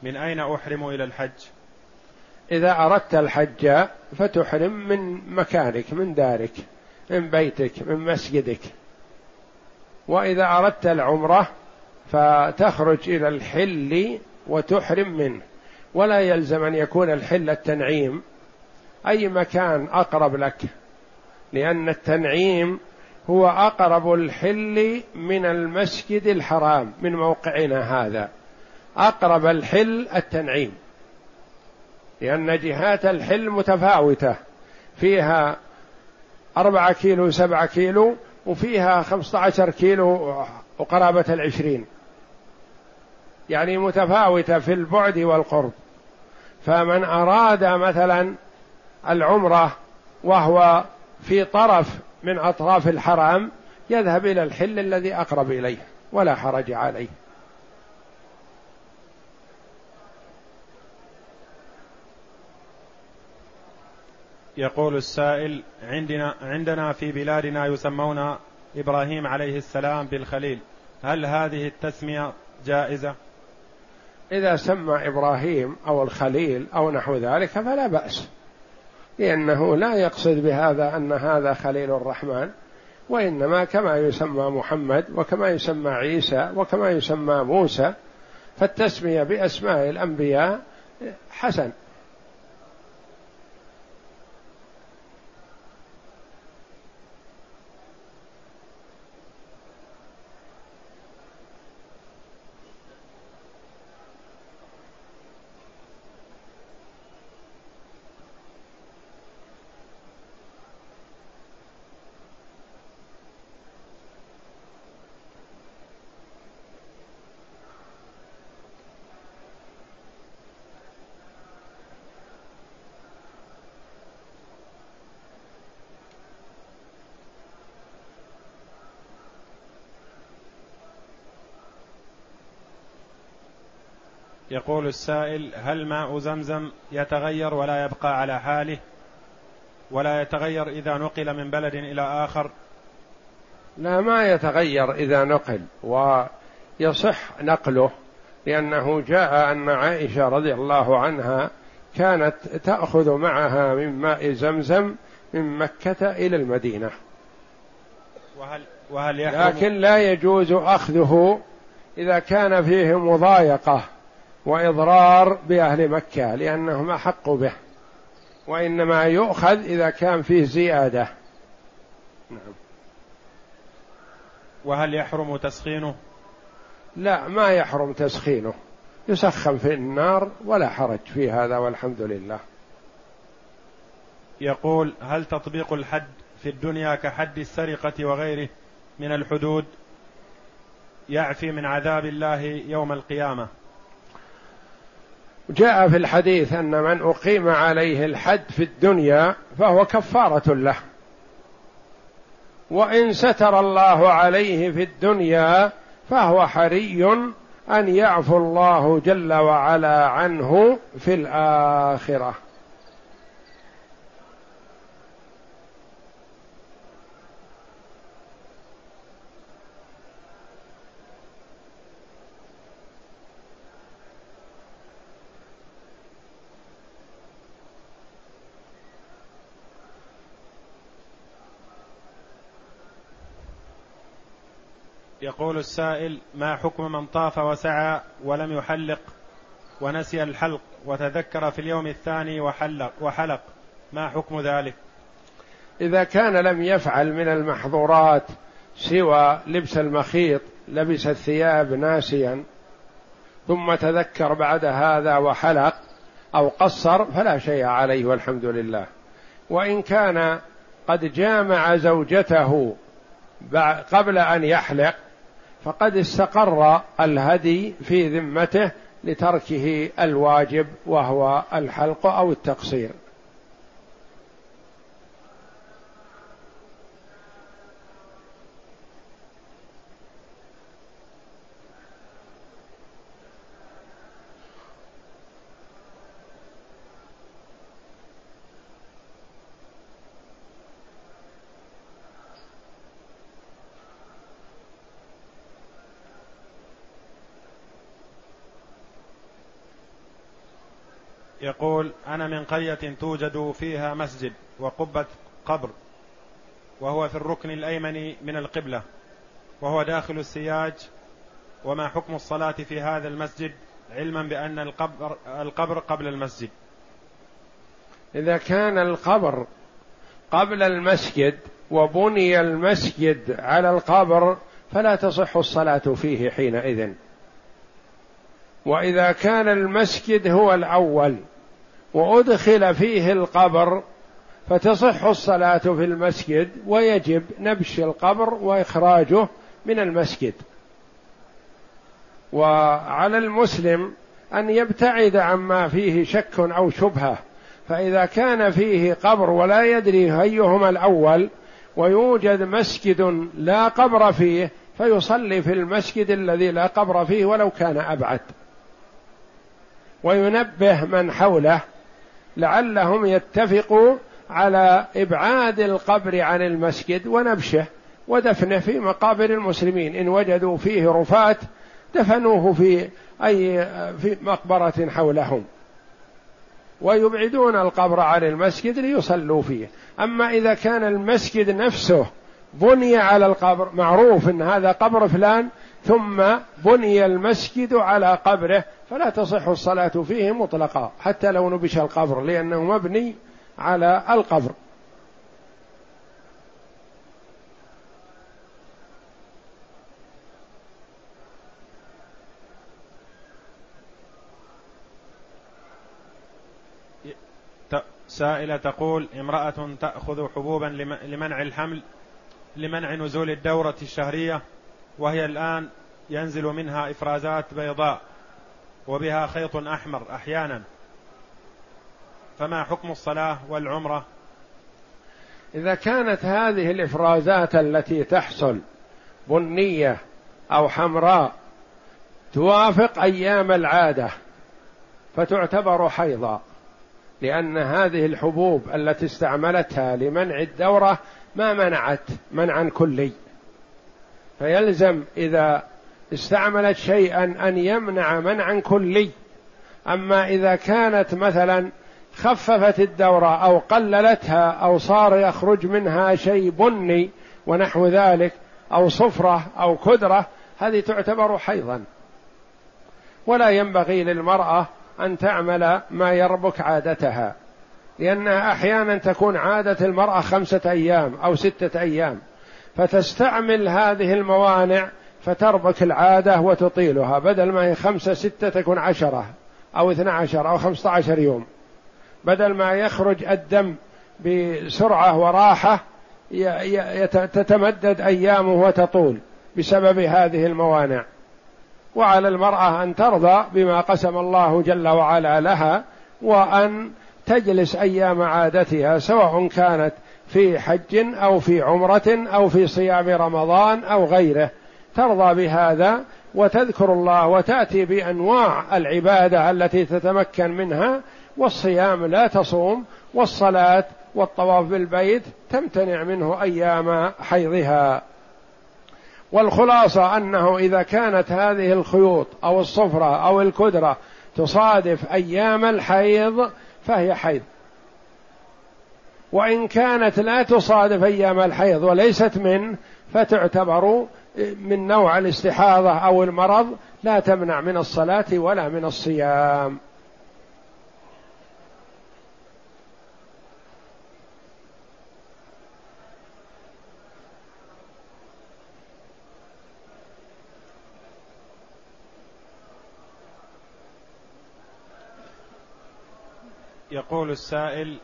من أين أحرم إلى الحج؟ إذا أردت الحج فتحرم من مكانك من دارك من بيتك من مسجدك. وإذا أردت العمرة فتخرج إلى الحل وتحرم منه. ولا يلزم أن يكون الحل التنعيم. أي مكان أقرب لك. لأن التنعيم هو أقرب الحل من المسجد الحرام من موقعنا هذا. أقرب الحل التنعيم. لأن جهات الحل متفاوتة. فيها أربعة كيلو سبعة كيلو وفيها خمسة عشر كيلو وقرابة العشرين. يعني متفاوتة في البعد والقرب. فمن أراد مثلا العمرة وهو في طرف من أطراف الحرم يذهب إلى الحل الذي أقرب إليه ولا حرج عليه. يقول السائل عندنا عندنا في بلادنا يسمون إبراهيم عليه السلام بالخليل. هل هذه التسمية جائزة؟ إذا سمى إبراهيم أو الخليل أو نحو ذلك فلا بأس. لأنه لا يقصد بهذا أن هذا خليل الرحمن وإنما كما يسمى محمد وكما يسمى عيسى وكما يسمى موسى فالتسمية بأسماء الأنبياء حسن. يقول السائل هل ماء زمزم يتغير ولا يبقى على حاله؟ ولا يتغير إذا نقل من بلد إلى آخر؟ لا ما يتغير إذا نقل ويصح نقله لأنه جاء أن عائشة رضي الله عنها كانت تأخذ معها من ماء زمزم من مكة إلى المدينة. وهل وهل لكن لا يجوز أخذه إذا كان فيه مضايقة. وإضرار بأهل مكة لأنهم أحق به وإنما يؤخذ إذا كان فيه زيادة. نعم. وهل يحرم تسخينه؟ لا ما يحرم تسخينه. يسخن في النار ولا حرج في هذا والحمد لله. يقول هل تطبيق الحد في الدنيا كحد السرقة وغيره من الحدود يعفي من عذاب الله يوم القيامة؟ جاء في الحديث أن من أقيم عليه الحد في الدنيا فهو كفارة له. وإن ستر الله عليه في الدنيا فهو حري أن يعفو الله جل وعلا عنه في الآخرة. يقول السائل ما حكم من طاف وسعى ولم يحلق ونسي الحلق وتذكر في اليوم الثاني وحلق وحلق؟ ما حكم ذلك؟ إذا كان لم يفعل من المحظورات سوى لبس المخيط لبس الثياب ناسيا ثم تذكر بعد هذا وحلق أو قصر فلا شيء عليه والحمد لله. وإن كان قد جامع زوجته قبل أن يحلق فقد استقر الهدي في ذمته لتركه الواجب وهو الحلق أو التقصير. يقول أنا من قرية توجد فيها مسجد وقبة قبر وهو في الركن الأيمن من القبلة وهو داخل السياج وما حكم الصلاة في هذا المسجد؟ علما بأن القبر, القبر قبل المسجد. إذا كان القبر قبل المسجد وبني المسجد على القبر فلا تصح الصلاة فيه حينئذ. وإذا كان المسجد هو الأول وأدخل فيه القبر فتصح الصلاة في المسجد ويجب نبش القبر وإخراجه من المسجد. وعلى المسلم أن يبتعد عما فيه شك أو شبهة فإذا كان فيه قبر ولا يدري أيهما الأول ويوجد مسجد لا قبر فيه فيصلي في المسجد الذي لا قبر فيه ولو كان أبعد. وينبه من حوله لعلهم يتفقوا على إبعاد القبر عن المسجد ونبشه ودفنه في مقابر المسلمين. إن وجدوا فيه رفات دفنوه في أي في مقبرة حولهم. ويبعدون القبر عن المسجد ليصلوا فيه. أما إذا كان المسجد نفسه بني على القبر معروف إن هذا قبر فلان ثم بني المسجد على قبره فلا تصح الصلاة فيه مطلقا حتى لو نبش القبر لأنه مبني على القبر. سائلة تقول امرأة تأخذ حبوبا لمنع الحمل لمنع نزول الدورة الشهرية؟ وهي الآن ينزل منها إفرازات بيضاء وبها خيط أحمر أحيانا. فما حكم الصلاة والعمرة؟ إذا كانت هذه الإفرازات التي تحصل بنية أو حمراء توافق أيام العادة فتعتبر حيضا لأن هذه الحبوب التي استعملتها لمنع الدورة ما منعت منعا كلي. فيلزم إذا استعملت شيئا أن يمنع منعا كلي. أما إذا كانت مثلا خففت الدورة أو قللتها أو صار يخرج منها شيء بني ونحو ذلك أو صفرة أو كدرة هذه تعتبر حيضا. ولا ينبغي للمرأة أن تعمل ما يربك عادتها لأنها أحيانا تكون عادة المرأة خمسة أيام أو ستة أيام. فتستعمل هذه الموانع فتربك العادة وتطيلها بدل ما هي خمسة ستة تكون عشرة أو اثنى عشر أو خمسة عشر يوم. بدل ما يخرج الدم بسرعة وراحة تتمدد أيامه وتطول بسبب هذه الموانع. وعلى المرأة أن ترضى بما قسم الله جل وعلا لها وأن تجلس أيام عادتها سواء كانت في حج أو في عمرة أو في صيام رمضان أو غيره. ترضى بهذا وتذكر الله وتأتي بأنواع العبادة التي تتمكن منها والصيام لا تصوم والصلاة والطواف بالبيت تمتنع منه أيام حيضها. والخلاصة أنه إذا كانت هذه الخيوط أو الصفرة أو الكدرة تصادف أيام الحيض فهي حيض. وإن كانت لا تصادف أيام الحيض وليست منه فتعتبر من نوع الاستحاضة أو المرض لا تمنع من الصلاة ولا من الصيام. يقول السائل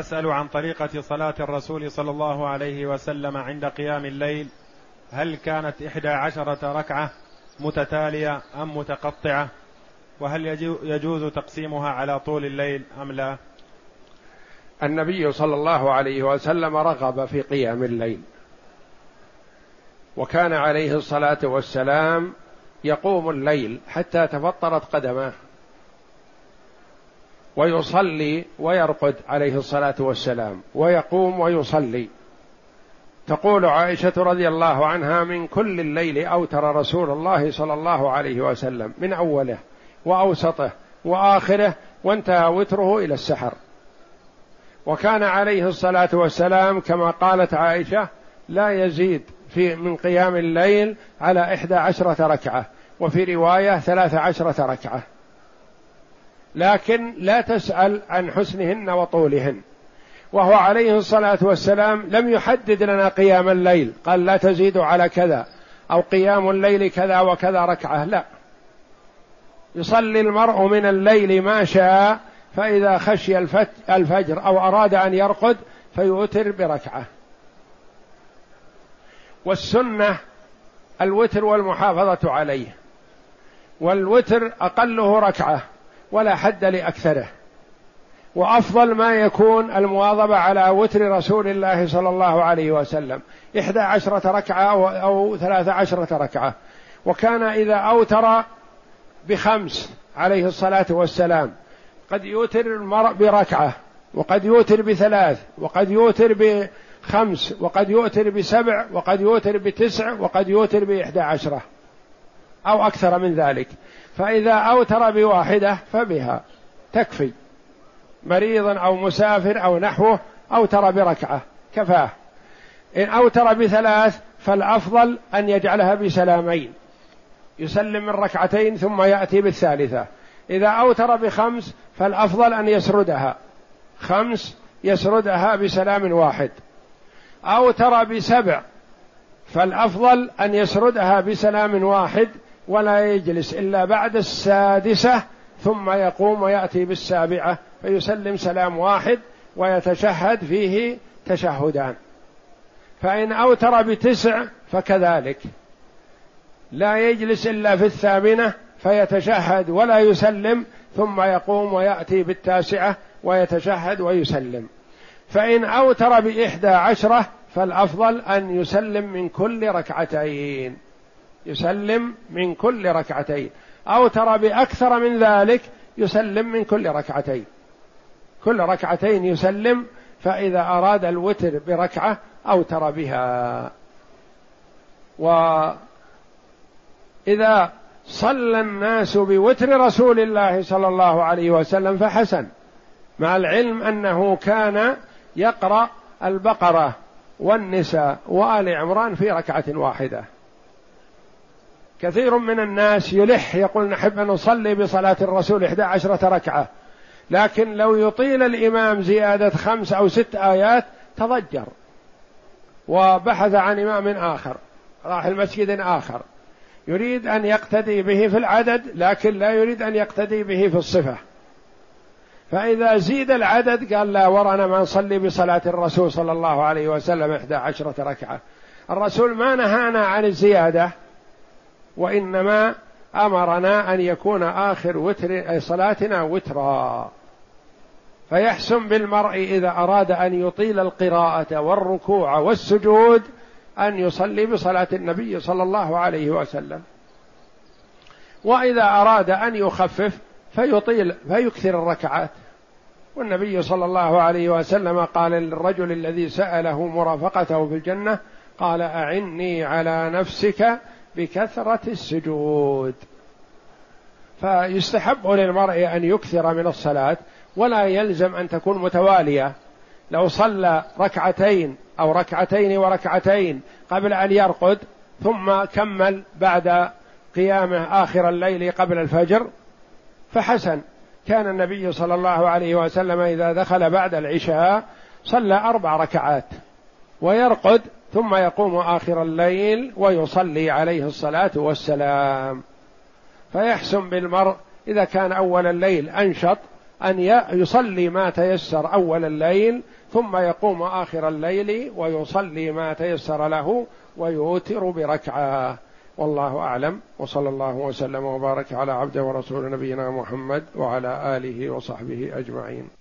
أسأل عن طريقة صلاة الرسول صلى الله عليه وسلم عند قيام الليل. هل كانت إحدى عشرة ركعة متتالية أم متقطعة؟ وهل يجوز تقسيمها على طول الليل أم لا؟ النبي صلى الله عليه وسلم رغب في قيام الليل وكان عليه الصلاة والسلام يقوم الليل حتى تفطرت قدماه. ويصلي ويرقد عليه الصلاة والسلام ويقوم ويصلي. تقول عائشة رضي الله عنها من كل الليل أوتر رسول الله صلى الله عليه وسلم من أوله وأوسطه وآخره وانتهى وتره إلى السحر. وكان عليه الصلاة والسلام كما قالت عائشة لا يزيد في من قيام الليل على إحدى عشرة ركعة وفي رواية ثلاث عشرة ركعة. لكن لا تسأل عن حسنهن وطولهن. وهو عليه الصلاة والسلام لم يحدد لنا قيام الليل. قال لا تزيد على كذا أو قيام الليل كذا وكذا ركعة. لا. يصلي المرء من الليل ما شاء فإذا خشي الفجر أو أراد أن يرقد فيوتر بركعة. والسنة الوتر والمحافظة عليه. والوتر أقله ركعة. ولا حد لأكثره. وأفضل ما يكون المواظبة على وتر رسول الله صلى الله عليه وسلم. إحدى عشرة ركعة أو, أو ثلاثة عشرة ركعة. وكان إذا أوتر بخمس عليه الصلاة والسلام. قد يوتر المرء بركعة وقد يوتر بثلاث وقد يوتر بخمس وقد يوتر بسبع وقد يوتر بتسع وقد يوتر بإحدى عشرة. أو أكثر من ذلك. فإذا أوتر بواحدة فبها تكفي. مريضا أو مسافر أو نحوه أوتر بركعة كفاه. إن أوتر بثلاث فالأفضل أن يجعلها بسلامين. يسلم من ركعتين ثم يأتي بالثالثة. إذا أوتر بخمس فالأفضل أن يسردها. خمس يسردها بسلام واحد. أوتر بسبع فالأفضل أن يسردها بسلام واحد ولا يجلس إلا بعد السادسة ثم يقوم ويأتي بالسابعة فيسلم سلام واحد ويتشهد فيه تشهدان. فإن أوتر بتسع فكذلك. لا يجلس إلا في الثامنة فيتشهد ولا يسلم ثم يقوم ويأتي بالتاسعة ويتشهد ويسلم. فإن أوتر بإحدى عشرة فالأفضل أن يسلم من كل ركعتين. يسلم من كل ركعتين. أوتر بأكثر من ذلك يسلم من كل ركعتين. كل ركعتين يسلم فإذا أراد الوتر بركعة أوتر بها. وإذا صلى الناس بوتر رسول الله صلى الله عليه وسلم فحسن مع العلم أنه كان يقرأ البقرة والنساء وآل عمران في ركعة واحدة. كثير من الناس يلح يقول نحب أن نصلي بصلاة الرسول إحدى عشرة ركعة. لكن لو يطيل الإمام زيادة خمس أو ست آيات تضجر. وبحث عن إمام آخر راح المسجد آخر. يريد أن يقتدي به في العدد لكن لا يريد أن يقتدي به في الصفة. فإذا زيد العدد قال لا ورنا ما نصلي بصلاة الرسول صلى الله عليه وسلم إحدى عشرة ركعة. الرسول ما نهانا عن الزيادة. وإنما أمرنا أن يكون آخر وتر صلاتنا وترا. فيحسن بالمرء إذا أراد أن يطيل القراءة والركوع والسجود أن يصلي بصلاة النبي صلى الله عليه وسلم. وإذا أراد أن يخفف فيطيل فيكثر الركعات. والنبي صلى الله عليه وسلم قال للرجل الذي سأله مرافقته في الجنة قال أعني على نفسك بكثرة السجود. فيستحب للمرء أن يكثر من الصلاة ولا يلزم أن تكون متوالية. لو صلى ركعتين أو ركعتين وركعتين قبل أن يرقد ثم كمل بعد قيامه آخر الليل قبل الفجر فحسن. كان النبي صلى الله عليه وسلم إذا دخل بعد العشاء صلى أربع ركعات ويرقد ثم يقوم آخر الليل ويصلي عليه الصلاة والسلام. فيحسن بالمرء إذا كان أول الليل أنشط أن يصلي ما تيسر أول الليل ثم يقوم آخر الليل ويصلي ما تيسر له ويوتر بركعة. والله أعلم. وصلى الله وسلم وبارك على عبده ورسول نبينا محمد وعلى آله وصحبه أجمعين.